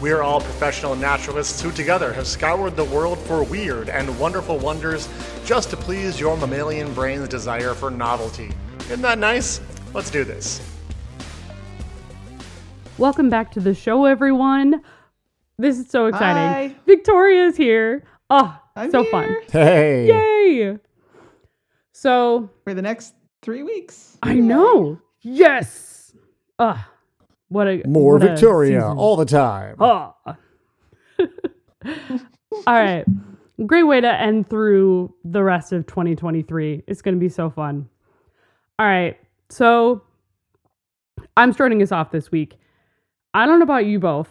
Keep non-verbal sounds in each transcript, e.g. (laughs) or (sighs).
We are all professional naturalists who together have scoured the world for weird and wonderful wonders just to please your mammalian brain's desire for novelty. Isn't that nice? Let's do this. Welcome back to the show, everyone. This is so exciting. Hi. Victoria's here. Oh, I'm so here. fun. Hey. Yay. So, for the next three weeks. I know. Yes. Ah, what a More what Victoria season. all the time. Ah. (laughs) all right. Great way to end through the rest of 2023. It's going to be so fun. All right. So, I'm starting us off this week. I don't know about you both,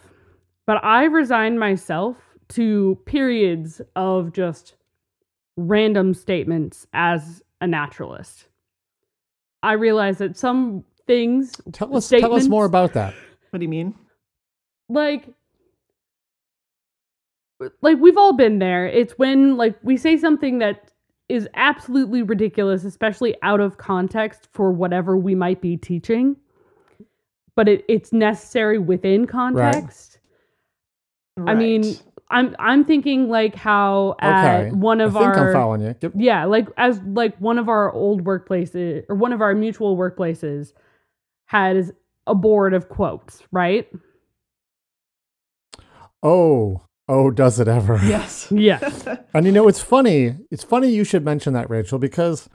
but I resigned myself to periods of just random statements as a naturalist. I realize that some things Tell us tell us more about that. What do you mean? like like we've all been there it's when like we say something that is absolutely ridiculous especially out of context for whatever we might be teaching but it, it's necessary within context i mean i'm i'm thinking like how at Okay. one of I think our I'm following you. Yep. yeah like as like one of our old workplaces or one of our mutual workplaces has a board of quotes right Oh, oh, does it ever? yes. (laughs) yes And you know, it's funny. It's funny you should mention that, Rachel, because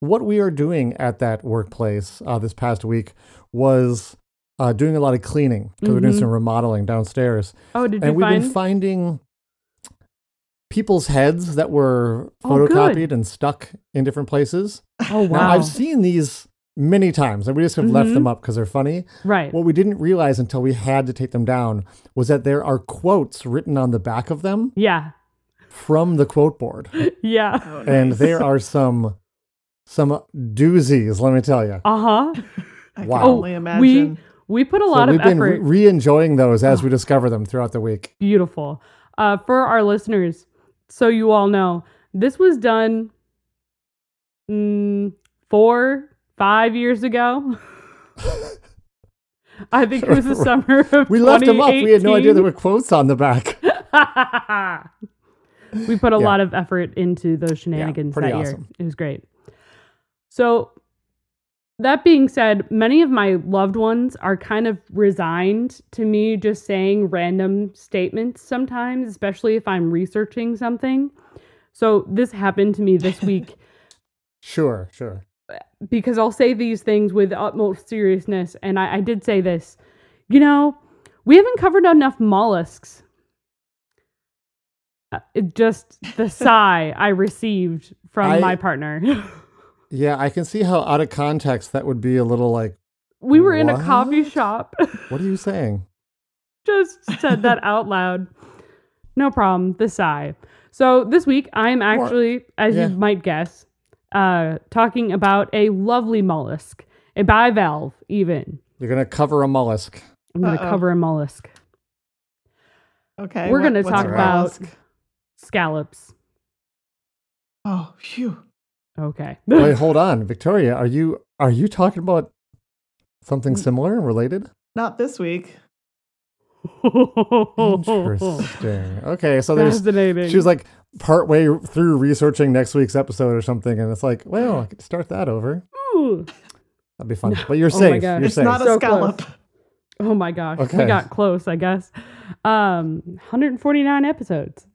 what we are doing at that workplace uh, this past week was uh, doing a lot of cleaning because we're doing Mhm. some remodeling downstairs, oh did and you we've find been finding people's heads that were Oh, photocopied and stuck in different places. oh wow Now, I've seen these many times, and we just have left Mhm. them up because they're funny. right What we didn't realize until we had to take them down was that there are quotes written on the back of them Yeah. from the quote board. (laughs) Yeah. Oh, And there are some some doozies, let me tell you. Uh huh. (laughs) I can Wow. only imagine. We we put a So lot we've of been effort. re enjoying those as we discover them throughout the week. Beautiful. Uh, for our listeners, so you all know, this was done mm, four, five years ago. I think it was the (laughs) summer of We left them up. We had no idea there were quotes on the back. (laughs) we put a Yeah. lot of effort into those shenanigans pretty that year. It was great. So, that being said, many of my loved ones are kind of resigned to me just saying random statements sometimes, especially if I'm researching something. So, this happened to me this week (laughs) Sure, sure. Because I'll say these things with utmost seriousness. And I, I did say this, you know, we haven't covered enough mollusks. Uh, it just the (laughs) sigh I received from I- my partner. (laughs) Yeah, I can see how out of context that would be a little like, we were in a coffee shop. (laughs) what are you saying? just said that out loud. No problem. The sigh. So this week I am actually, as yeah. you might guess, uh, talking about a lovely mollusk, a bivalve even. You're going to cover a mollusk. I'm going to cover a mollusk. Okay. We're what- gonna talk about- Scallops. Oh, phew. Okay. (laughs) Wait, hold on. Victoria, are you are you talking about something similar and related? Not this week. Interesting. (laughs) Okay, so there's Fascinating. she was like partway through researching next week's episode or something, and it's like, well, I could start that over. Ooh. That'd be fun. But you're Oh my safe. God. You're It's safe. not a So scallop. Oh my gosh. We got close, I guess. Um 149 episodes.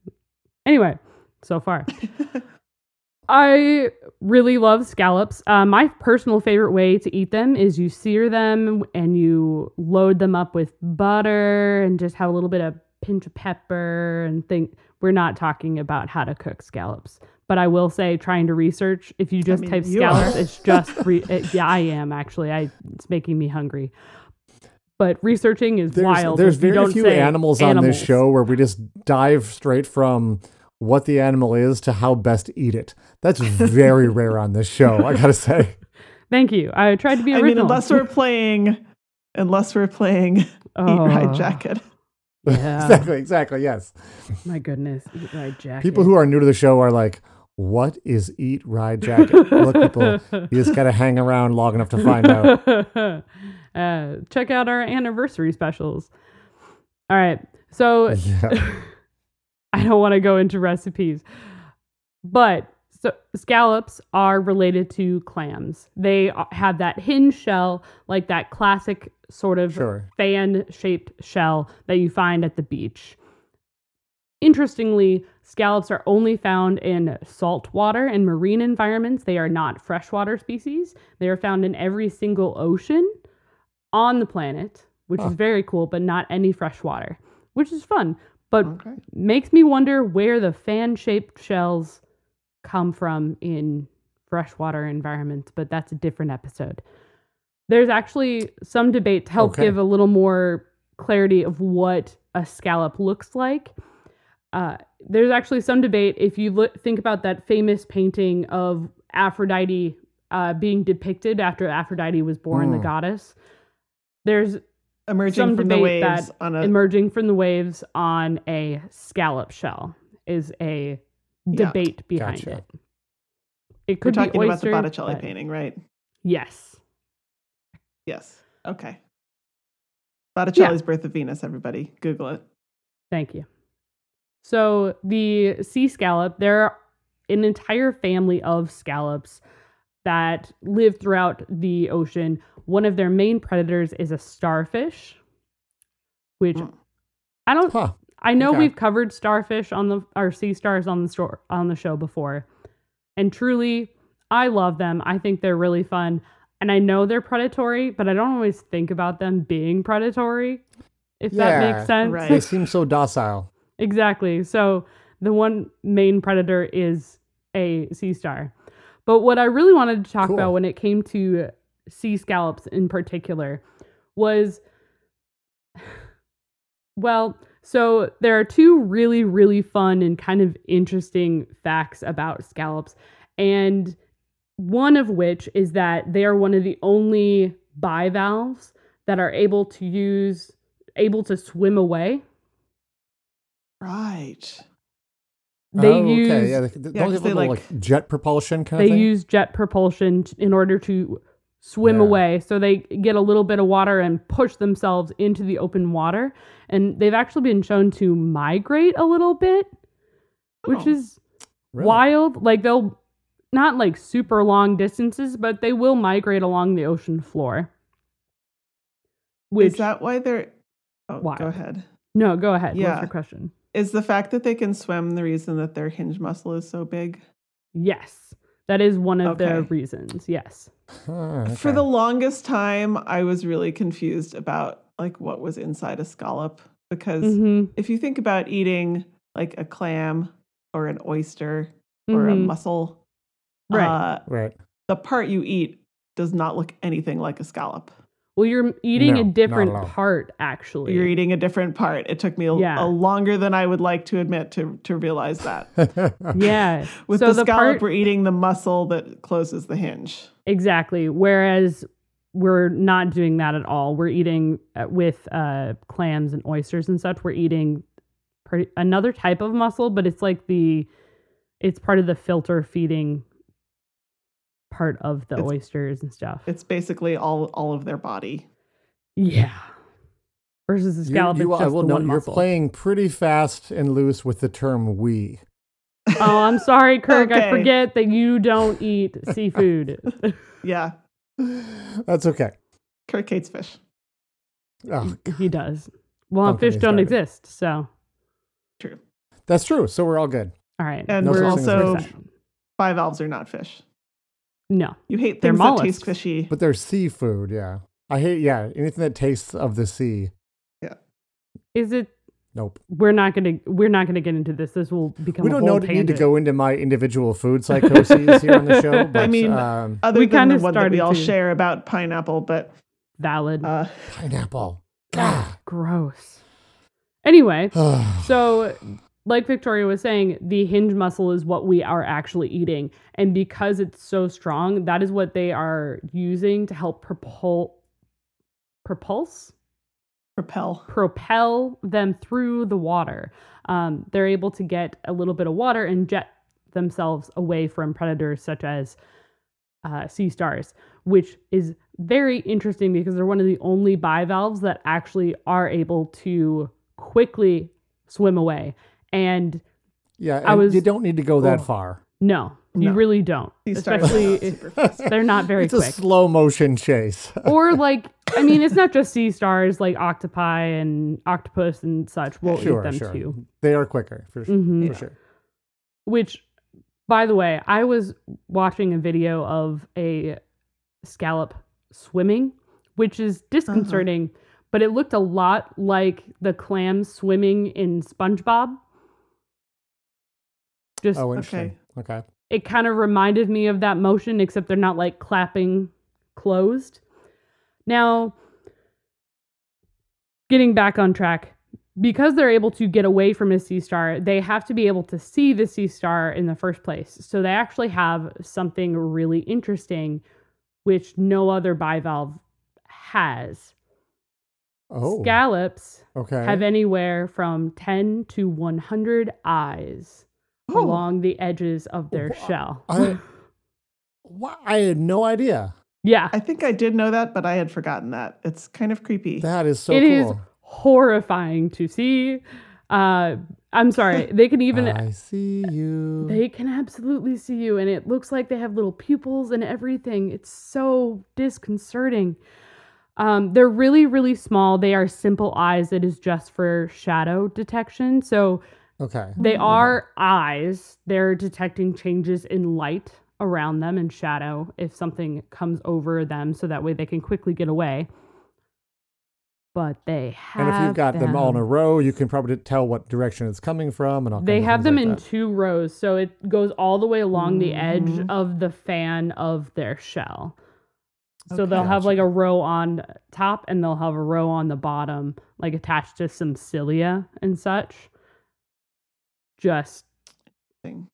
Anyway, so far. (laughs) I really love scallops. Uh, my personal favorite way to eat them is you sear them and you load them up with butter and just have a little bit of pinch of pepper and think we're not talking about how to cook scallops. But I will say, trying to research, if you just mean, type you scallops, are. it's just re- it, yeah, I am actually. I it's making me hungry. But researching is There's, wild. there's very don't few say animals, on this show where we just dive straight from what the animal is to how best to eat it. That's very (laughs) rare on this show, I gotta say. Thank you. I tried to be I mean, unless we're playing, unless we're playing (laughs) oh. Eat Ride Oh, Jacket. Yeah. (laughs) exactly, exactly, yes. My goodness. Eat Ride jacket. People who are new to the show are like, what is Eat Ride Jacket? Look, people, you just gotta hang around long enough to find out. (laughs) uh, check out our anniversary specials. All right. So Yeah. (laughs) I don't want to go into recipes, but so scallops are related to clams. They have that hinge shell, like that classic sort of Sure. fan shaped shell that you find at the beach. Interestingly, scallops are only found in saltwater and marine environments. They are not freshwater species. They are found in every single ocean on the planet, which Huh. is very cool, but not any freshwater, which is fun. But Okay. makes me wonder where the fan shaped shells come from in freshwater environments, but that's a different episode. There's actually some debate to help Okay. give a little more clarity of what a scallop looks like. Uh, there's actually some debate if you look, think about that famous painting of Aphrodite uh, being depicted after Aphrodite was born, the Mm. goddess. There's Emerging some from the waves that on a emerging from the waves on a scallop shell is a Yeah. debate behind Gotcha. it. It We're talking be about the Botticelli but- painting, right? Yes. Yes. Okay. Botticelli's Birth of Venus, everybody. Google it. Thank you. So the sea scallop, there are an entire family of scallops that live throughout the ocean. One of their main predators is a starfish, which Mm. I don't Huh. I know Okay. we've covered starfish on the or sea stars on the store on the show before. And truly, I love them. I think they're really fun. And I know they're predatory, but I don't always think about them being predatory. If that makes sense. right. They seem so docile. exactly. So the one main predator is a sea star. But what I really wanted to talk Cool. about when it came to sea scallops in particular was (sighs) well, so there are two really, really fun and kind of interesting facts about scallops. And one of which is that they are one of the only bivalves that are able to use, able to swim away. Right. They oh, use okay. Yeah, they, they, Yeah, don't 'cause have they, like- like, jet propulsion kind they of thing. use jet propulsion t- in order to swim Yeah. away so they get a little bit of water and push themselves into the open water and they've actually been shown to migrate a little bit which Oh. is Really? wild like they'll not like super long distances but they will migrate along the ocean floor which Is that why they're. Oh, Wild. go ahead. no go ahead what's Yeah. your question Is the fact that they can swim the reason that their hinge muscle is so big? yes that is one of the Okay. reasons yes Huh, For the longest time, I was really confused about like what was inside a scallop because hmm if you think about eating like a clam or an oyster or a Mhm. mussel, Right. uh, right. the part you eat does not look anything like a scallop. well you're eating No, a different part actually You're eating a different part. It took me a, Yeah. a longer than I would like to admit to to realize that. (laughs) Yeah. (laughs) With so the, scallop, part we're eating the muscle that closes the hinge. exactly. Whereas we're not doing that at all. We're eating uh, with uh, clams and oysters and such. We're eating pretty, another type of muscle, but it's like the it's part of the filter feeding part of the It's- oysters and stuff. It's basically all all of their body. yeah. Versus the You- scallop, you, it's I just will the note one you're muscle. playing pretty fast and loose with the term "we." (laughs) Oh, I'm sorry, Kirk. I forget that you don't eat (laughs) seafood. Yeah, (laughs) That's okay. Kirk hates fish. Oh, he does. Well, Don't fish don't exist, so True. that's true. So we're all good. all right. And No we're such thing as also fish. bivalves are not fish. No. You hate They're things that mollusks. taste fishy. But there's seafood. Yeah, I hate. Yeah, anything that tastes of the sea. Yeah. Is it? Nope. We're not gonna. We're not gonna get into this. This will become. we don't whole know, need to go into my individual food psychoses here on the show. (laughs) But, mean, um, Other We than kinda the one that we all to. share about pineapple, but Valid. uh, pineapple. Gross. Anyway, Ah. (sighs) so like Victoria was saying, the hinge muscle is what we are actually eating. And because it's so strong, that is what they are using to help propul propulse Propel. propel them through the water. Um, they're able to get a little bit of water and jet themselves away from predators such as uh, sea stars, which is very interesting because they're one of the only bivalves that actually are able to quickly swim away. And Yeah, and I was- you don't need to go that Oh. far. no, you No. really don't. Sea Especially if (laughs) they're not very it's quick. a slow motion chase. (laughs) or like I mean, it's not just sea stars like octopi and octopus and such. We'll sure, eat them sure. too. They are quicker for, sure. Mhm. for sure. Which, by the way, I was watching a video of a scallop swimming, which is disconcerting, but it looked a lot like the clams swimming in SpongeBob. Just Oh, interesting. Okay. it kind of reminded me of that motion, except they're not like clapping closed. Now, getting back on track, because they're able to get away from a sea star, they have to be able to see the sea star in the first place. So they actually have something really interesting, which no other bivalve has. Oh, Scallops okay. have anywhere from 10 to 100 eyes Oh. along the edges of their Wha- shell. I, Wha- I had no idea. Yeah, I think I did know that, but I had forgotten that. It's kind of creepy. That is so it is cool. horrifying to see. Uh, I'm sorry, (laughs) they can even I see you. they can absolutely see you, and it looks like they have little pupils and everything. It's so disconcerting. Um, they're really, really small. They are simple eyes that is just for shadow detection. So okay. They are eyes. They're detecting changes in light around them and shadow if something comes over them so that way they can quickly get away. But they have And if you've got them all in a row, you can probably tell what direction it's coming from, and all they have them like in that. two rows, so it goes all the way along the edge Mhm. of the fan of their shell. So they'll Okay. have like a row on top and they'll have a row on the bottom, like attached to some cilia and such. Just Thing.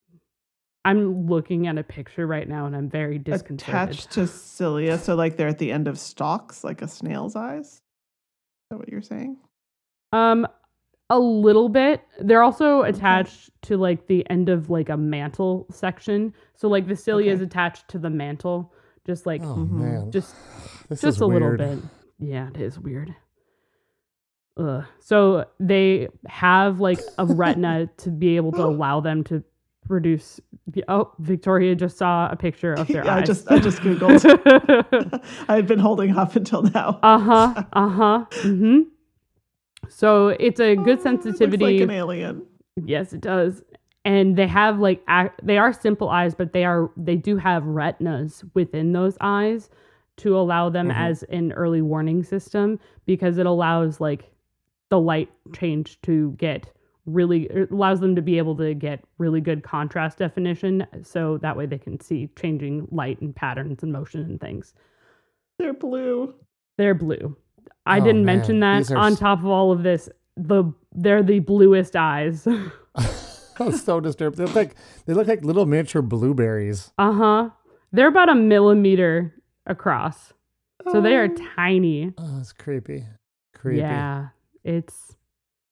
I'm looking at a picture right now and I'm very disconcerted. Attached to cilia, so like they're at the end of stalks, like a snail's eyes. Is that what you're saying? Um, a little bit. They're also attached to like the end of like a mantle section. So like the cilia is attached to the mantle, just like Oh Mhm. man, just this just is a little bit. Yeah, it is weird. Ugh. So they have like a retina (laughs) to be able to allow them to produce. Oh, Victoria just saw a picture of their Yeah, (laughs) I just- I just Googled. (laughs) I've been holding off until now. uh huh. Uh huh. Mm-hmm. So it's a good sensitivity. Like an alien. Yes, it does. And they have like ac- they are simple eyes, but they are they do have retinas within those eyes to allow them Mhm. as an early warning system because it allows like the light change to get really it allows them to be able to get really good contrast definition so that way they can see changing light and patterns and motion and things. They're blue. They're blue. I Oh, didn't man. mention that are on top of all of this. The they're the bluest eyes. (laughs) (laughs) That's so disturbed They look like they look like little miniature blueberries. Uh huh. They're about a millimeter across. So they are Oh. tiny. Oh, that's creepy. Creepy. Yeah. It's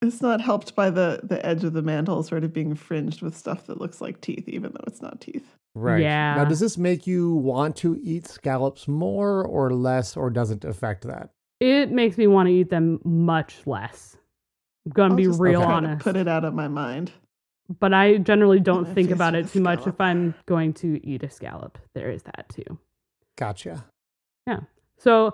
It's not helped by the the edge of the mantle sort of being fringed with stuff that looks like teeth, even though it's not teeth. Right. Yeah. Now, does this make you want to eat scallops more or less, or doesn't affect that? it makes me want to eat them much less. I'm gonna I'll be just real try to honest. Put it out of my mind. but I generally don't When think about it with too much if I'm going to eat a scallop. There is that too. Gotcha. Yeah. So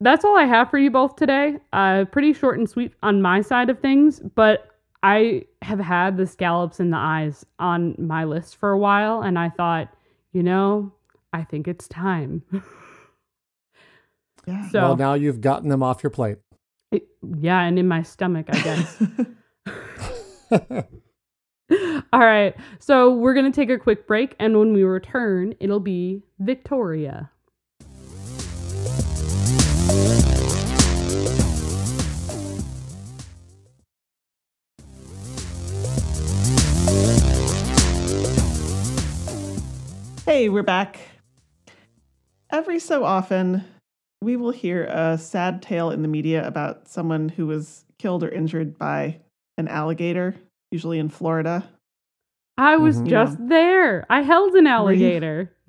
that's all I have for you both today. Uh, pretty short and sweet on my side of things, but I have had the scallops in the eyes on my list for a while, and I thought, you know, I think it's time. Yeah. (laughs) So, Well, now you've gotten them off your plate. it- yeah, and in my stomach, I guess. (laughs) (laughs) all right, so we're gonna take a quick break, and when we return, it'll be Victoria. Hey, we're back. Every so often, we will hear a sad tale in the media about someone who was killed or injured by an alligator, usually in Florida. I was Mhm. just there. I held an alligator. (laughs)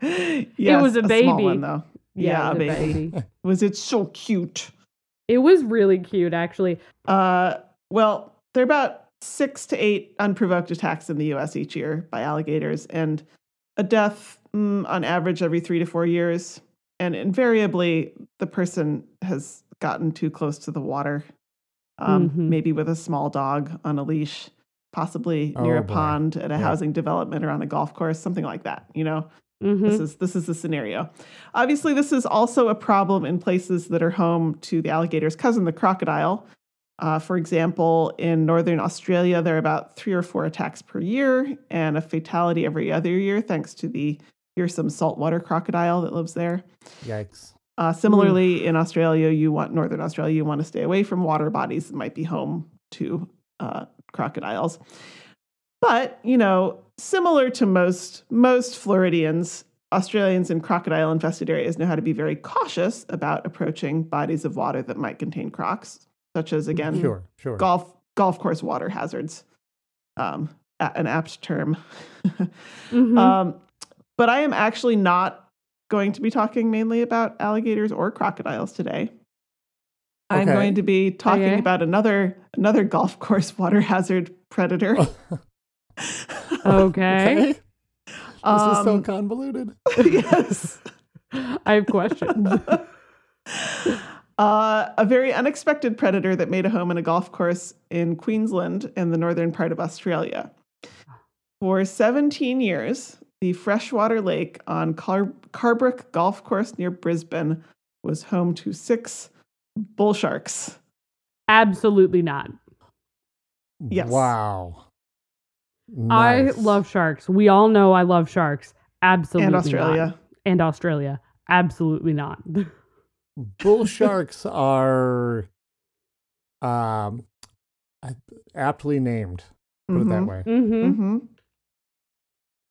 Yes, it was a small baby. one, though. Yeah, it a was baby. (laughs) Was it so cute? It was really cute, actually. Uh, well, there are about six to eight unprovoked attacks in the U.S. each year by alligators, and a death mm, on average every three to four years. And invariably, the person has gotten too close to the water, um, Mhm. maybe with a small dog on a leash, possibly near Oh, a boy. pond at a Yeah. housing development or on a golf course, something like that. You know, Mhm. this is this is the scenario. Obviously, this is also a problem in places that are home to the alligator's cousin, the crocodile. Uh, for example, in northern Australia, there are about three or four attacks per year and a fatality every other year, thanks to the fearsome saltwater crocodile that lives there. Yikes. Uh, similarly, in Australia, you want northern Australia, you want to stay away from water bodies that might be home to uh, crocodiles. But you know, similar to most most Floridians, Australians in crocodile-infested areas know how to be very cautious about approaching bodies of water that might contain crocs, such as again Sure, sure. golf golf course water hazards. Um, an apt term. (laughs) Mhm. Um, but I am actually not going to be talking mainly about alligators or crocodiles today. I'm going to be talking Okay. about another another golf (laughs) course water hazard predator. (laughs) okay. This is so Um, convoluted. yes. I have questions. Uh, a very unexpected predator that made a home in a golf course in Queensland in the northern part of Australia. For 17 years, the freshwater lake on Car- Carbrook Golf Course near Brisbane was home to six bull sharks. Absolutely not. Yes. Wow. I love sharks. We all know I love sharks. Absolutely. and not. Australia. And Australia. Absolutely not. (laughs) bull sharks are um aptly named. Put it that Mhm. way. hmm hmm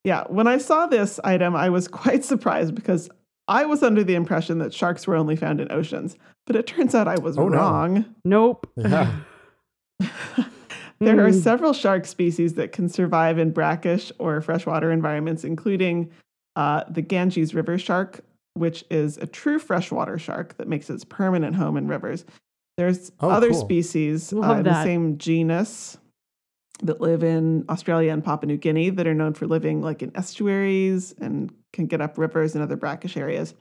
Yeah, when I saw this item, I was (laughs) quite surprised because I was under the impression that sharks were only found in oceans, but it turns out I was Oh, no. wrong. Nope. Yeah. (laughs) There are Mm. several shark species that can survive in brackish or freshwater environments, including uh, the Ganges river shark, which is a true freshwater shark that makes its permanent home in rivers. There's Oh, other cool. species uh, Love in the same genus that live in Australia and Papua New Guinea that are known for living like in estuaries and can get up rivers and other brackish areas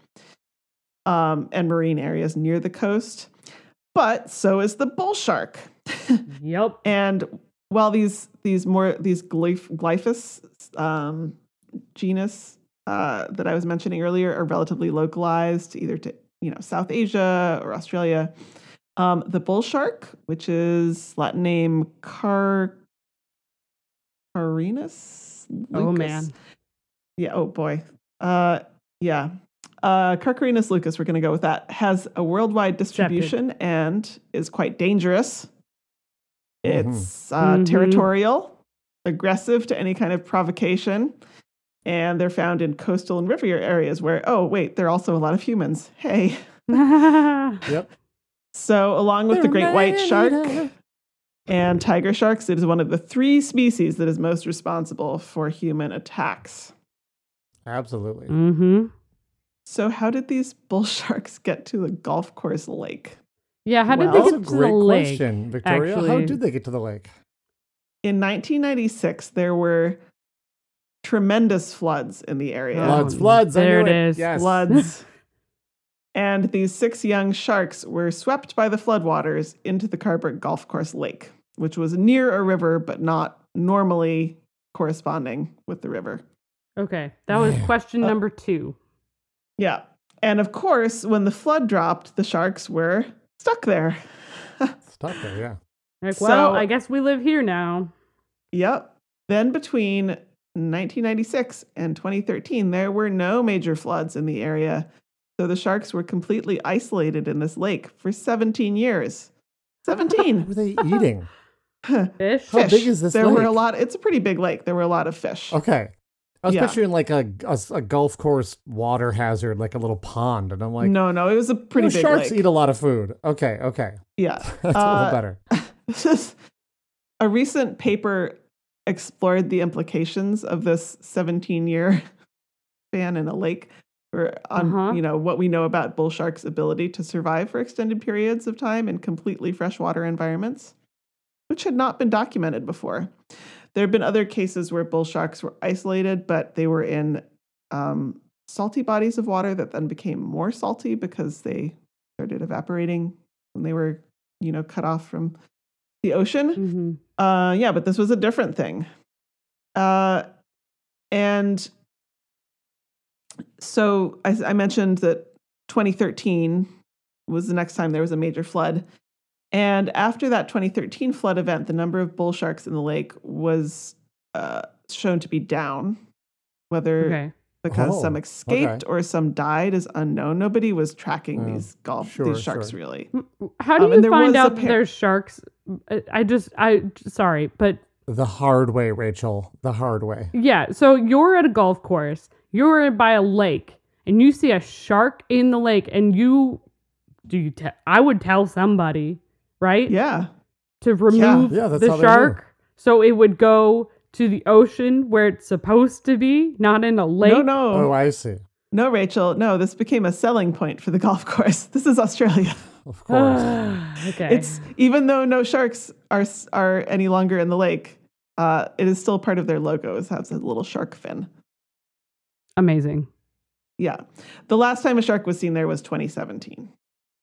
um, and marine areas near the coast. But so is the bull shark. (laughs) Yep. And while these these more these glyph, Glyphis um, genus uh, that I was mentioning earlier are relatively localized either to you know South Asia or Australia, um, the bull shark, which is Latin name Car Carinus. Oh man. Yeah. Oh boy. Uh, yeah. Uh, Carcharhinus leucas, we're going to go with that, has a worldwide distribution and is quite dangerous. Mhm. It's uh, Mhm. territorial, aggressive to any kind of provocation, and they're found in coastal and river areas where, oh, wait, there are also a lot of humans. Hey. (laughs) Yep. So, along with the great white shark and tiger sharks, it is one of the three species that is most responsible for human attacks. Absolutely. Mm-hmm. So, how did these bull (laughs) sharks get to the golf course lake? Yeah. How did Well, they That's get a to the lake? question, Victoria. How did they get to the lake? In 1996, there were tremendous floods in the area. Oh, Floods, floods. There knew it is. Yes. Floods. (laughs) and these six young sharks were swept by the floodwaters into the Carbrook Golf Course Lake, which was near a river but not normally corresponding with the river. Okay. That was question Uh, number two. Yeah. And of course, when the flood dropped, the sharks were stuck there. (laughs) Stuck there, yeah. Like, well, so- I guess we live here now. Yep. Then between 1996 and 2013, there were no major floods in the area. So the sharks were completely isolated in this lake for 17 years. What 17. were they eating? (laughs) Fish. How big is this There were a lot. It's a pretty big lake. There were a lot of fish. Okay. I was Yeah. picturing like a, a a golf course water hazard, like a little pond, and I'm like, no, no, it was a pretty "Oh, big sharks lake. eat a lot of food. Okay, okay, yeah, (laughs) that's a Uh, little better. This (laughs) is a recent paper explored the implications of this 17 year (laughs) ban in a lake or on Uh-huh. you know what we know about bull sharks' ability to survive for extended periods of time in completely freshwater environments, which had not been documented before. There have been other cases where bull sharks were isolated, but they were in um, salty bodies of water that then became more salty because they started evaporating when they were, you know, cut off from the ocean. hmm Uh, yeah, but this was a different thing. Uh, and so I, I mentioned that 2013 was the next time there was a major flood. And after that 2013 flood event, the number of bull sharks in the lake was uh, shown to be down. Whether Okay. Because Oh, some escaped okay. or some died is unknown. Nobody was tracking Oh, these golf sure, these sharks sure. really. How do Um, you find out par- there's sharks? I- I just, I sorry, but The hard way, Rachel. The hard way. yeah. So you're at a golf course, you're by a lake, and you see a shark in the lake, and you do you? Te- I would tell somebody, right? Yeah. To remove Yeah, that's the how they do. shark, so it would go to the ocean where it's supposed to be, not in a lake. No, no. Oh, I see. No, Rachel. No, this became a selling point for the golf (laughs) course. This is Australia. Of course. (sighs) okay. It's even though no sharks are are any longer in the lake, uh, it is still part of their logo. It has a little shark fin. amazing. Yeah, the last time a shark was seen there was 2017.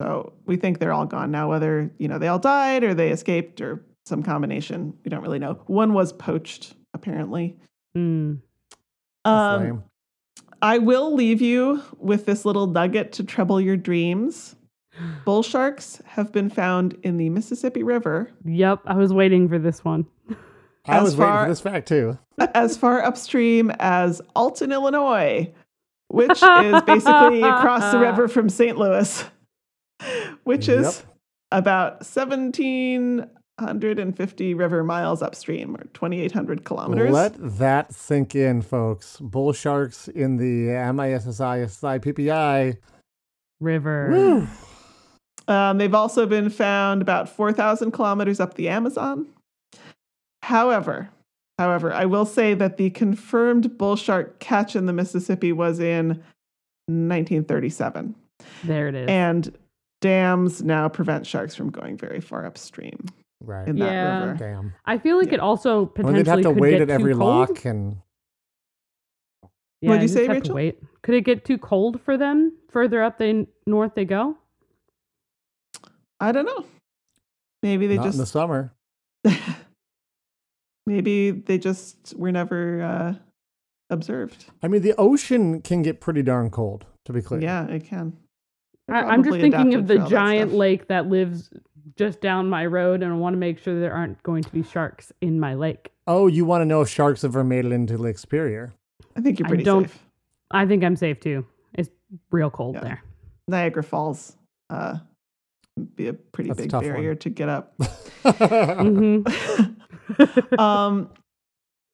So we think they're all gone now. Whether you know they all died or they escaped or some combination, we don't really know. One was poached apparently. Mm. Um, I will leave you with this little nugget to trouble your dreams. (gasps) Bull sharks have been found in the Mississippi River Yep, I was waiting for this one. I as was waiting for this fact too. (laughs) as far upstream as Alton, Illinois, which is (laughs) basically across the river from St. Louis, (laughs) which is Yep. about 1,750 river miles upstream or 2,800 kilometers. Let that sink in, folks. Bull sharks in the MISSI PPI. River. Um, they've also been found about 4,000 kilometers up the Amazon. However, however, I will say that the confirmed bull shark catch in the Mississippi was in 1937. There it is. And dams now prevent sharks from going very far upstream Right. in that Yeah. river. Damn. I feel like Yeah. it also I mean, potentially they'd have to could wait get at too every cold. lock and Yeah, What'd you say, have to Rachel? Wait. Could it get too cold for them further up the north they go? I don't know. Maybe they not in the summer. (laughs) maybe they just were never uh, observed. I mean, the ocean can get pretty darn cold, to be clear. Yeah, it can. I, I'm just thinking of the for all that giant lake that lives just down my road, and I want to make sure there aren't going to be sharks in my lake. Oh, you want to know if sharks have ever made it into Lake Superior? I think you're I pretty don't- safe. I think I'm safe too. It's real cold Yeah. there. Niagara Falls uh, be a pretty That's a big tough one. barrier to get up. (laughs) hmm (laughs) (laughs) um,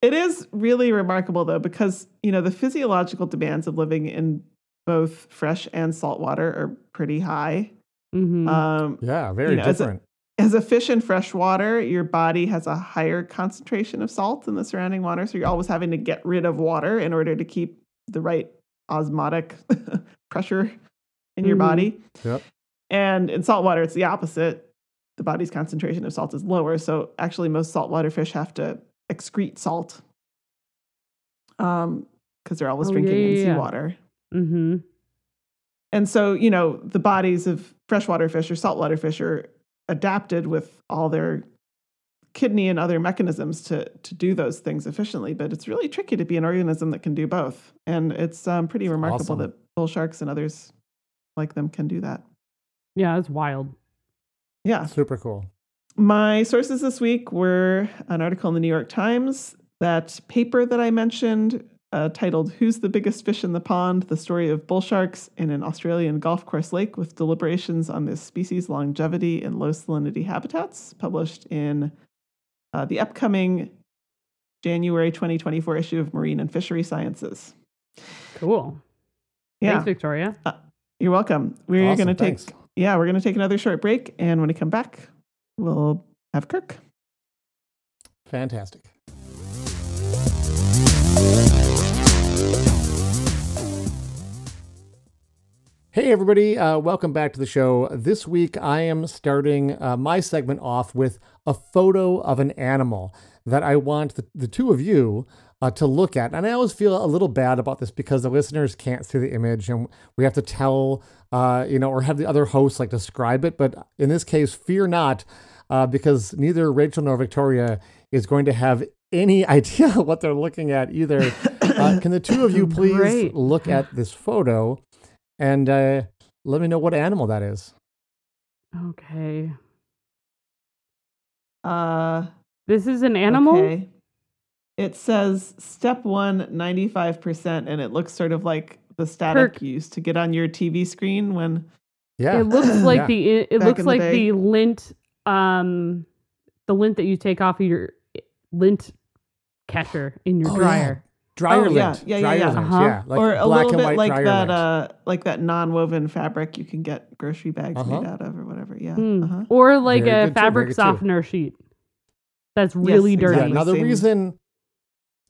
it is really remarkable though because you know the physiological demands of living in both fresh and salt water are pretty high. Hmm Um, yeah, very You know, as a- different. as a fish in fresh water, your body has a higher concentration of salt in the surrounding water, so you're always having to get rid of water in order to keep the right osmotic (laughs) pressure in your Mhm. body. Yep. And in saltwater, it's the opposite. The body's concentration of salt is lower. So actually, most saltwater fish have to excrete salt um, because they're always Oh, drinking yeah, in yeah, yeah. seawater. And so, you know, the bodies of freshwater fish or saltwater fish are adapted with all their kidney and other mechanisms to to do those things efficiently. But it's really tricky to be an organism that can do both. And it's um, pretty remarkable awesome. that bull sharks and others like them can do that. Yeah, it's wild. Yeah. Super cool. My sources this week were an article in the New York Times, that paper that I mentioned uh, titled Who's the Biggest Fish in the Pond? The Story of Bull Sharks in an Australian Golf Course Lake with Deliberations on this Species' Longevity in Low Salinity Habitats, published in uh, the upcoming January 2024 issue of Marine and Fishery Sciences. Cool. Yeah, Thanks, Victoria. you're welcome. We're Awesome, going to take yeah, we're going to take another short break, and when we come back, we'll have Kirk. Fantastic. Hey, everybody. Uh, welcome back to the show. This week, I am starting uh, my segment off with a photo of an animal that I want the, the two of you uh, to look at. And I always feel a little bad about this because the listeners can't see the image and we have to tell, uh, you know, or have the other hosts like describe it. But in this case, fear not, uh, because neither Rachel nor Victoria is going to have any (laughs) idea what they're looking at either. Uh, can the two of you (laughs) please Great. look at this photo and uh, let me know what animal that is? Okay. Uh, This is an animal? Okay. It says step one, 95%, and it looks sort of like the static Kirk. used to get on your TV screen when Yeah. It looks (laughs) like Yeah. the it, it looks in the like the lint um the lint that you take off of your lint catcher in your Oh, yeah. dryer. Dryer Oh, yeah. lint. Yeah, yeah, dryer yeah. lint. Uh-huh. Yeah. Like or a black little and bit white like dryer that uh like that non-woven fabric you can get grocery bags Uh-huh. made out of or whatever. Yeah. Hmm. Uh-huh. Or like Very a good too, very fabric good too. softener sheet. That's really Yes, dirty. Exactly. now the Same- reason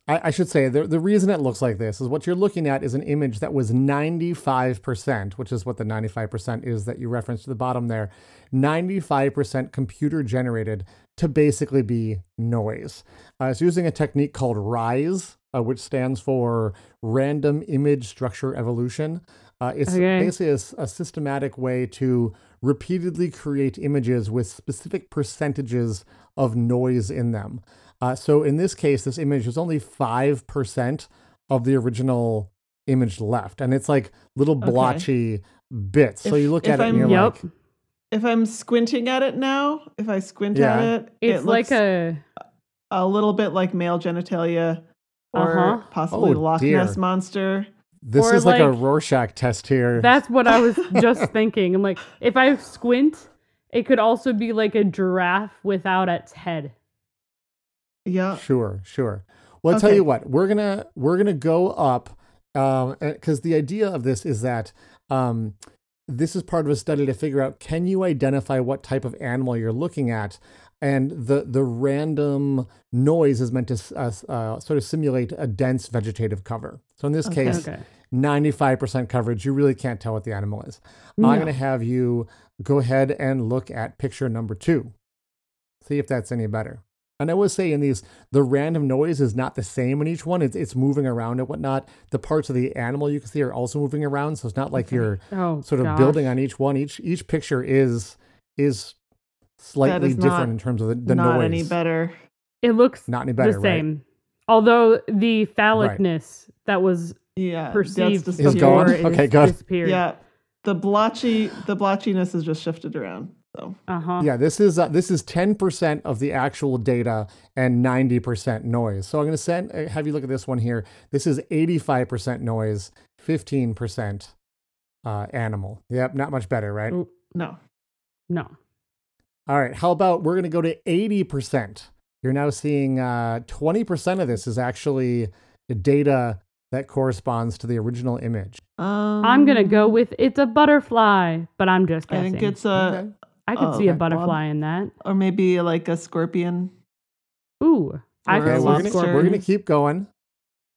I, I should say the, the reason it looks like this is what you're looking at is an image that was 95%, which is what the 95% is that you referenced to the bottom there. 95% computer generated to basically be noise. Uh, it's using a technique called RISE, uh, which stands for Random Image Structure Evolution. Uh, it's Okay. basically a systematic way to repeatedly create images with specific percentages of noise in them. Uh, so in this case, this image is only 5% of the original image left. And it's like little Okay. blotchy bits. so you look if at it and I'm- you're Yep. like, If I'm squinting at it now, if I squint Yeah. at it, It's it like looks a a little bit like male genitalia or Uh-huh. possibly Oh, Loch dear. Ness monster. this Or is like, a like- Rorschach test here. that's what I was (laughs) just thinking. I'm like, if I squint, it could also be like a giraffe without its head. Yeah. Sure, sure. Well, I'll tell you what, we're gonna we're gonna go up Um, because the idea of this is that um, this is part of a study to figure out can you identify what type of animal you're looking at, and the the random noise is meant to uh, uh, sort of simulate a dense vegetative cover. So in this Okay. case, Okay. 95% coverage, you really can't tell what the animal is. No. I'm going to have you go ahead and look at picture number two. See if that's any better. And I will say in these, the random noise is not the same in each one. It's, it's moving around and whatnot. The parts of the animal you can see are also moving around. So it's not like you're Oh, sort of gosh. building on each one. Each each picture is is slightly different in terms of the, the Not noise. any better. It looks Not any better, the right? same. Although the phallicness that was Yeah. perceived that's Is before gone? is Okay, good. disappeared. Yeah. The blotchy the blotchiness is just shifted around. So Uh-huh. Yeah, this is uh, this is ten percent of the actual data and ninety percent noise. So I'm going to send uh, have you look at this one here. This is eighty five percent noise, fifteen percent uh, animal. Yep, not much better, right? No. No. All right, how about we're going to go to eighty percent? You're now seeing uh, twenty percent of this is actually data that corresponds to the original image. Um, I'm gonna go with it's a butterfly, but I'm just guessing. I think it's a Okay. I could oh, see a okay. butterfly in that. or maybe like a scorpion. Ooh, I Or could Okay, a we're gonna, scorpion. we're gonna keep going.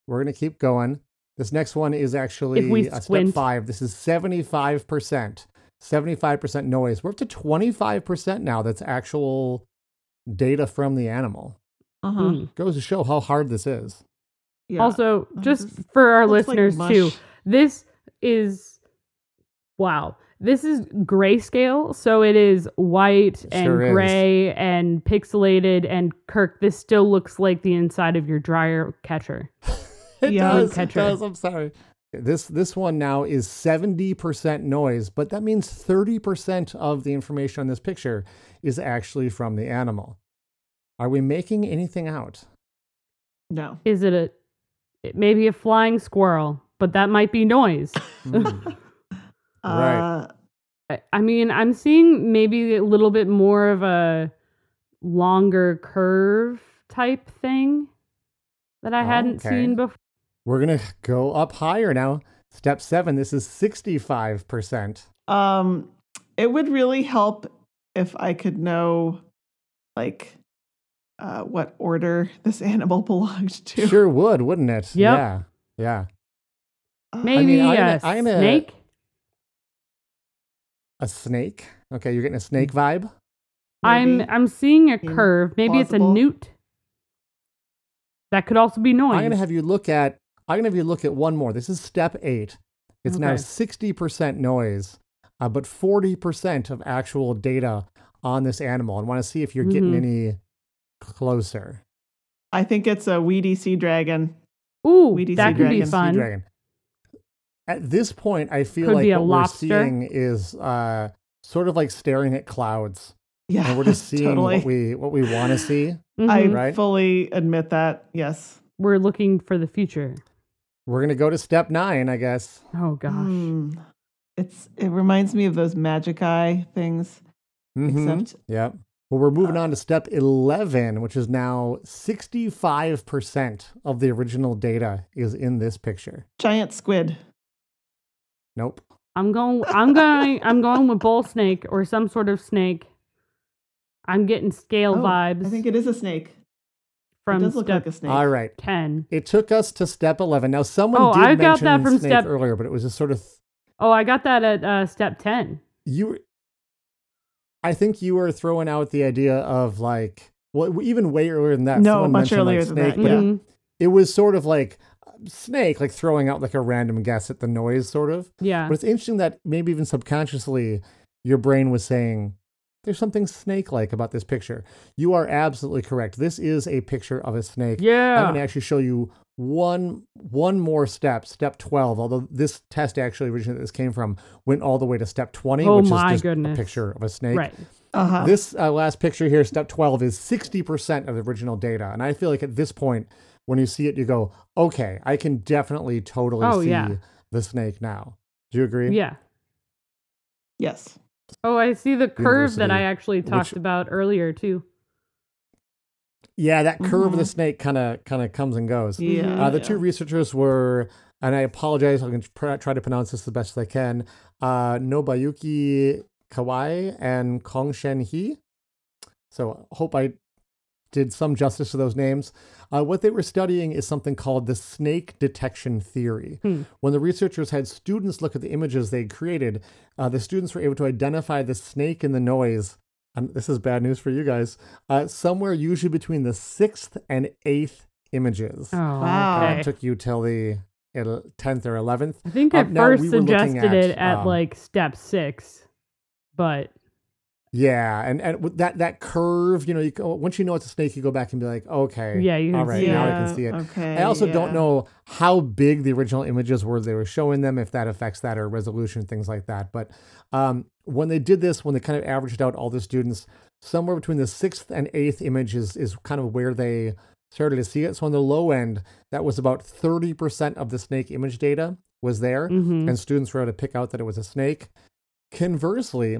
We're gonna keep going. This next one is actually If we a step five. This is seventy-five percent. Seventy-five percent noise. We're up to twenty-five percent now. That's actual data from the animal. Uh-huh. Mm. Goes to show how hard this is. Yeah. Also, just this for our looks like listeners too, this is wow. This is grayscale, so it is white and Sure is. gray and pixelated. And Kirk, this still looks like the inside of your dryer catcher. (laughs) It Yeah. does. It Catcher. does. I'm sorry. This this one now is seventy percent noise, but that means thirty percent of the information on this picture is actually from the animal. Are we making anything out? no. Is it a it may be a flying squirrel, but that might be noise. Hmm. (laughs) Right. Uh, I- I mean, I'm seeing maybe a little bit more of a longer curve type thing. that I hadn't Okay. seen before. We're going to go up higher now. Step seven, this is 65%. Um, it would really help if I could know, like, uh, what order (laughs) this animal (laughs) belonged to. Sure would, wouldn't it? Yep. Yeah. Yeah. Maybe I'm a gonna- I'm gonna- snake. A snake. Okay, you're getting a snake vibe? I'm. I'm seeing a curve. Maybe it's a newt. That could also be noise. I'm going to have you look at I'm going to have you look at one more. This is step 8. It's now 60% noise, uh, but 40% of actual data on this animal. And want to see if you're getting Mhm. any closer. I think it's a weedy sea dragon. Ooh, Weedy that sea could be dragon. Sea fun. dragon. At this point, I feel Could like be a what lobster. we're seeing is uh, sort of like staring at clouds, Yeah, and we're just (laughs) seeing totally. what we what we want to see. I Mhm. Right. fully admit that. Yes. We're looking for the future. We're gonna go to step nine, I guess. Oh gosh. Hmm. It's it reminds me of those magic eye things. Mhm. Except Yep. Well, we're moving Uh, on to step 11, which is now 65% of the original data is in this picture. giant squid. Nope. I'm going (laughs) I'm going I'm going with bull snake or some sort of snake. I'm getting scale Oh, vibes I think it is a snake. From it does look step like a snake. All right. 10. It took us to step 11. Now, someone Oh, did I got that from snake step- earlier, but it was just sort of Oh, I got that at uh, step 10. you. I think you were throwing out the idea of like, well, even way earlier than that. No, someone much mentioned, like, earlier than that, but yeah. it- Mhm. it was sort of like uh, snake, like throwing out like a random guess at the noise, sort of. Yeah. But it's interesting that maybe even subconsciously, your brain was saying, "There's something snake-like about this picture." You are absolutely correct. This is a picture of a snake. Yeah. I'm going to actually show you one one more step, step 12. Although this test actually originally this came from went all the way to step 20, Oh which my is just goodness. a picture of a snake. Right. Uh-huh. This uh, last picture here, step 12, is 60% of the original data. And I feel like at this point, when you see it, you go, okay, I can definitely totally Oh, see yeah. the snake now. Do you agree? Yeah. yes. Oh, I see the curve that I actually talked which- about earlier too. Yeah, that curve of the Mhm. snake kind of kind of comes and goes. Yeah. Uh, the yeah. two researchers were, and I apologize, I'm going to pr- try to pronounce this the best I can, uh, Nobuyuki Kawai and Kongshen He. So hope I did some justice to those names. Uh, what they were studying is something called the snake detection theory. Hmm. When the researchers had students look at the images they created, uh, the students were able to identify the snake in the noise. And this is bad news for you guys. Uh, somewhere usually between the sixth and eighth images. Oh, Wow. Uh, okay. it took you till the 10th or 11th. I think Uh, I now first we suggested at, it at um, like step six, but Yeah, and and that that curve, you know, you once you know it's a snake, you go back and be like, okay, Yeah, you can all right, now I can see it. Okay. I also don't know how big the original images were they were showing them, if that affects that or resolution, things like that. But um, when they did this, when they kind of averaged out all the students, somewhere between the sixth and eighth image is, is kind of where they started to see it. So on the low end, that was about 30% of the snake image data was there, mhm. and students were able to pick out that it was a snake. Conversely,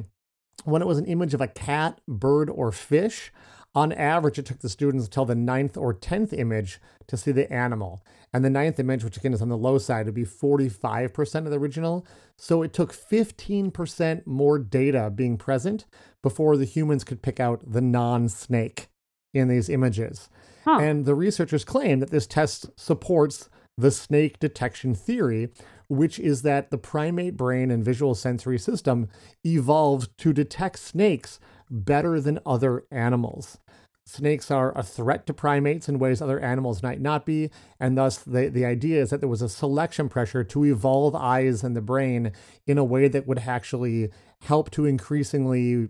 when it was an image of a cat, bird, or fish, on average, it took the students until the ninth or tenth image to see the animal. And the ninth image, which again is on the low side, would be 45% of the original. So it took 15% more data being present before the humans could pick out the non snake in these images. Huh. And the researchers claim that this test supports the snake detection theory, which is that the primate brain and visual sensory system evolved to detect snakes better than other animals. Snakes are a threat to primates in ways other animals might not be, and thus the, the idea is that there was a selection pressure to evolve eyes and the brain in a way that would actually help to increasingly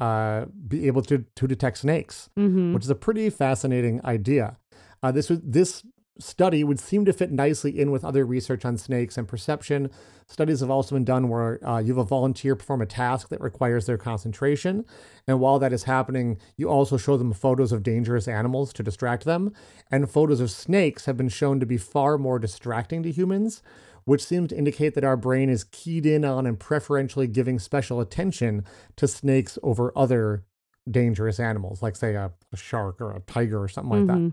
uh, be able to, to detect snakes Mhm. which is a pretty fascinating idea. Uh, this would this study would seem to fit nicely in with other research on snakes and perception. Studies have also been done where uh, you have a volunteer perform a task that requires their concentration, and while that is happening, you also show them photos of dangerous animals to distract them. And photos of snakes have been shown to be far more distracting to humans, which seems to indicate that our brain is keyed in on and preferentially giving special attention to snakes over other dangerous animals, like say a, a shark or a tiger or something like that.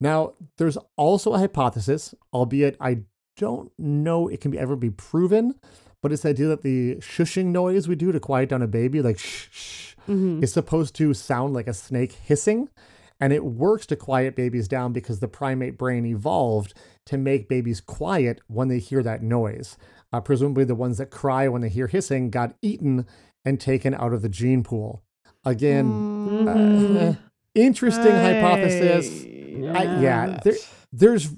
Now, there's also a hypothesis, albeit I don't know it can be ever be proven, but it's the idea that the shushing noise we do to quiet down a baby, like shh, shh, Mhm. is supposed to sound like a snake hissing. And it works to quiet babies down because the primate brain evolved to make babies quiet when they hear that noise. Uh, presumably, the ones that cry when they hear hissing got eaten and taken out of the gene pool. Again, Mhm. uh, (laughs) interesting hypothesis. I, yeah, there, there's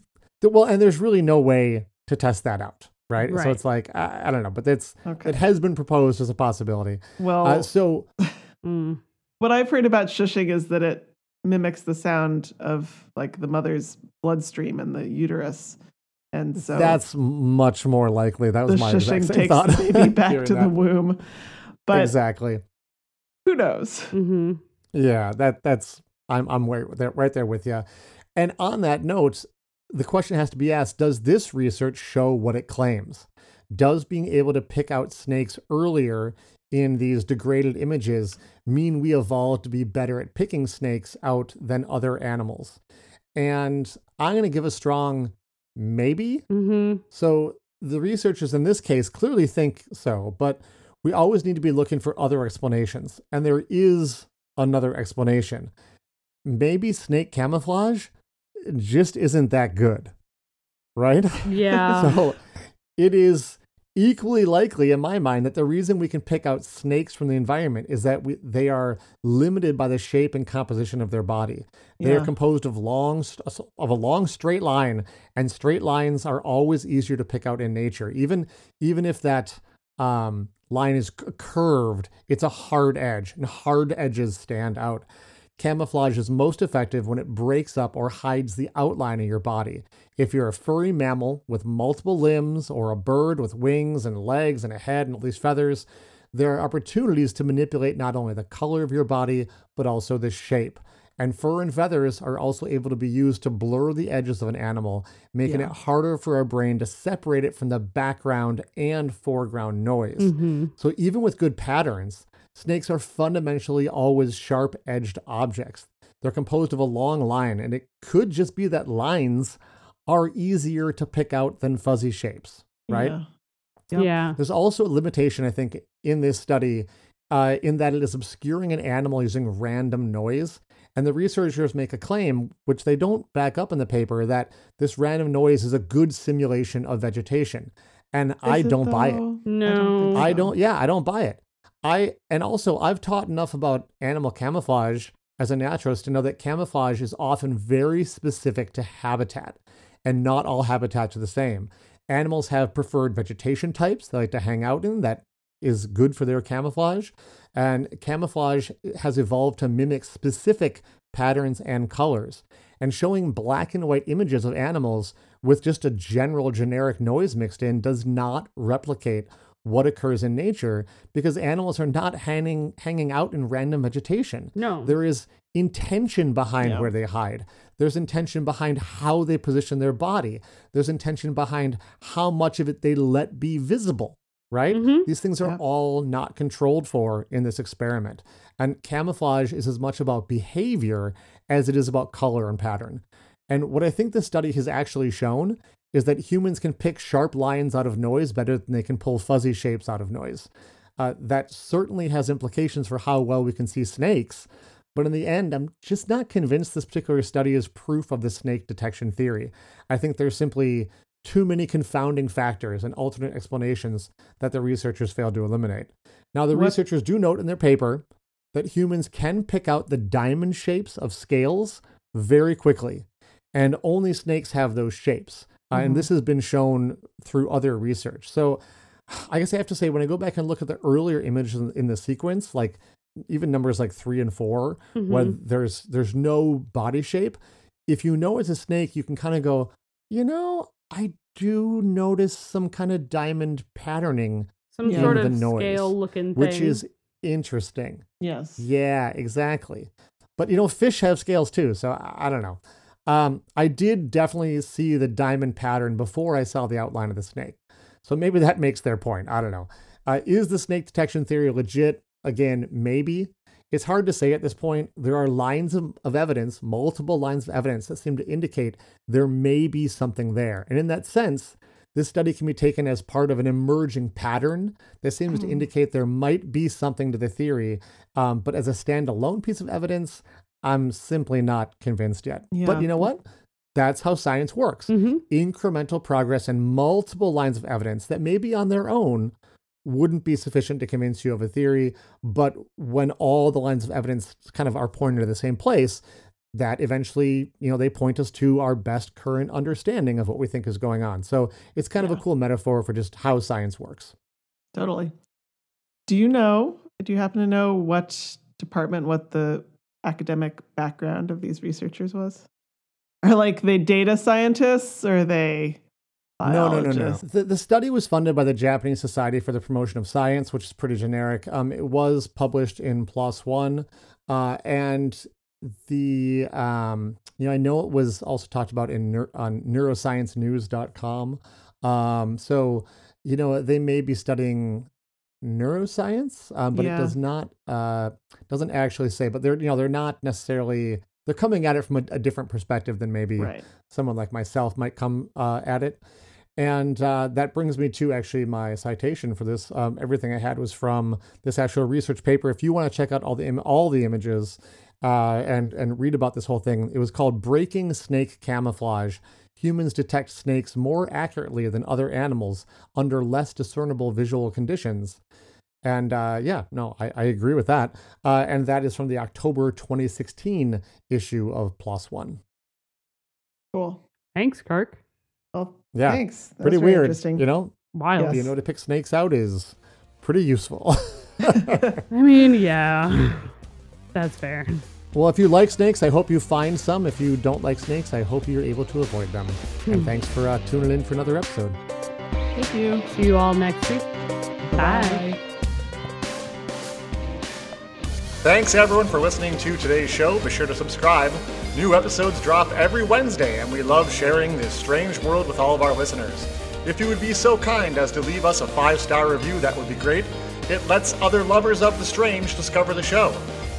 th- well, and there's really no way to test that out, right? right? So it's like I, I don't know, but that's Okay. it has been proposed as a possibility. Well, Uh, so (laughs) Mm. what I've heard about shushing is that it mimics the sound of like the mother's bloodstream in the uterus. And so that's much more likely. That the was my exact shushing same takes thought. the baby (laughs) back Hearing to the womb. But exactly. who knows? hmm Yeah, that that's I'm I'm right there, right there with you. And on that note, the question has to be asked: Does this research show what it claims? Does being able to pick out snakes earlier in these degraded images mean we evolved to be better at picking snakes out than other animals? And I'm going to give a strong maybe. hmm So the researchers in this case clearly think so, but we always need to be looking for other explanations. And there is another explanation. Maybe snake camouflage just isn't that good, right? (laughs) Yeah. so it is equally likely in my mind that the reason we can pick out snakes from the environment is that we, they are limited by the shape and composition of their body. They are composed of long of a long straight line, and straight lines are always easier to pick out in nature. Even even if that um, line is c- curved, it's a hard edge, and hard edges stand out. Camouflage is most effective when it breaks up or hides the outline of your body. If you're a furry mammal with multiple limbs, or a bird with wings and legs and a head and all these feathers, there are opportunities to manipulate not only the color of your body, but also the shape. And fur and feathers are also able to be used to blur the edges of an animal, making Yeah. it harder for our brain to separate it from the background and foreground noise. hmm So even with good patterns, snakes are fundamentally always sharp edged objects. They're composed of a long line, and it could just be that lines are easier to pick out than fuzzy shapes, right? Yeah. Yep. Yeah. There's also a limitation, I think, in this study, uh, in that it is obscuring an animal using random noise. And the researchers make a claim, which they don't back up in the paper, that this random noise is a good simulation of vegetation. And I Is it, don't buy it. though? No. think I so. don't. Yeah, I don't buy it. I and also I've taught enough about animal camouflage as a naturalist to know that camouflage is often very specific to habitat, and not all habitats are the same. Animals have preferred vegetation types they like to hang out in that is good for their camouflage, and camouflage has evolved to mimic specific patterns and colors. And showing black and white images of animals with just a general generic noise mixed in does not replicate what occurs in nature because animals are not hanging hanging out in random vegetation. No. There is intention behind Yeah. where they hide. There's intention behind how they position their body. There's intention behind how much of it they let be visible, right? Mhm. These things are Yeah. all not controlled for in this experiment. And camouflage is as much about behavior as it is about color and pattern. And what I think this study has actually shown is that humans can pick sharp lines out of noise better than they can pull fuzzy shapes out of noise. Uh, that certainly has implications for how well we can see snakes. But in the end, I'm just not convinced this particular study is proof of the snake detection theory. I think there's simply too many confounding factors and alternate explanations that the researchers failed to eliminate. Now, the What- researchers do note in their paper that humans can pick out the diamond shapes of scales very quickly, and only snakes have those shapes. Uh, and Mhm. this has been shown through other research. So I guess I have to say, when I go back and look at the earlier images in, in the sequence, like even numbers like three and 4 Mhm. when there's there's no body shape, if you know it's a snake, you can kind of go, you know, I do notice some kind of diamond patterning, Some Yeah. sort The of noise, scale looking thing. which is interesting. Yes. Yeah, exactly. But you know, fish have scales too, so I, I don't know. Um, I did definitely see the diamond pattern before I saw the outline of the snake. So maybe that makes their point. I don't know. Uh, is the snake detection theory legit? Again, maybe. it's hard to say at this point. There are lines of, of evidence, multiple lines of evidence that seem to indicate there may be something there. And in that sense, this study can be taken as part of an emerging pattern that seems to indicate there might be something to the theory. Um, but as a standalone piece of evidence, I'm simply not convinced yet. Yeah. But you know what? That's how science works. Mhm. Incremental progress and multiple lines of evidence that maybe on their own wouldn't be sufficient to convince you of a theory. But when all the lines of evidence kind of are pointed to the same place, that eventually, you know, they point us to our best current understanding of what we think is going on. So it's kind of a cool metaphor for just how science works. Totally. Do you know, do you happen to know what department, what the academic background of these researchers was? Are like they data scientists or are they No, no, no, no. The, the study was funded by the Japanese Society for the Promotion of Science, which is pretty generic. Um, it was published in PLOS One, uh, and the um, you know I know it was also talked about in neur- on neurosciencenews.com. Um, so you know they may be studying neuroscience, um, but Yeah. it does not uh, doesn't actually say. But they're you know they're not necessarily they're coming at it from a, a different perspective than maybe Right. someone like myself might come uh, at it. And uh, that brings me to actually my citation for this. Um, everything I had was from this actual research paper. If you want to check out all the Im- all the images uh, and and read about this whole thing, it was called "Breaking Snake Camouflage: Humans Detect Snakes More Accurately Than Other Animals Under Less Discernible Visual Conditions." And uh, yeah, no, I, I agree with that. Uh, and that is from the October 2016 issue of One. Cool. Thanks, Kirk. Well, Yeah, thanks. That Pretty weird, Interesting. you know. Wild. Yes. You know to pick snakes out is pretty useful. (laughs) (laughs) I mean, yeah. That's fair. Well, if you like snakes, I hope you find some. If you don't like snakes, I hope you're able to avoid them. And thanks for uh, tuning in for another episode. Thank you. See you all next week. Bye. Thanks everyone for listening to today's show. Be sure to subscribe. New episodes drop every Wednesday, and we love sharing this strange world with all of our listeners. If you would be so kind as to leave us a five star review, that would be great. It lets other lovers of the strange discover the show.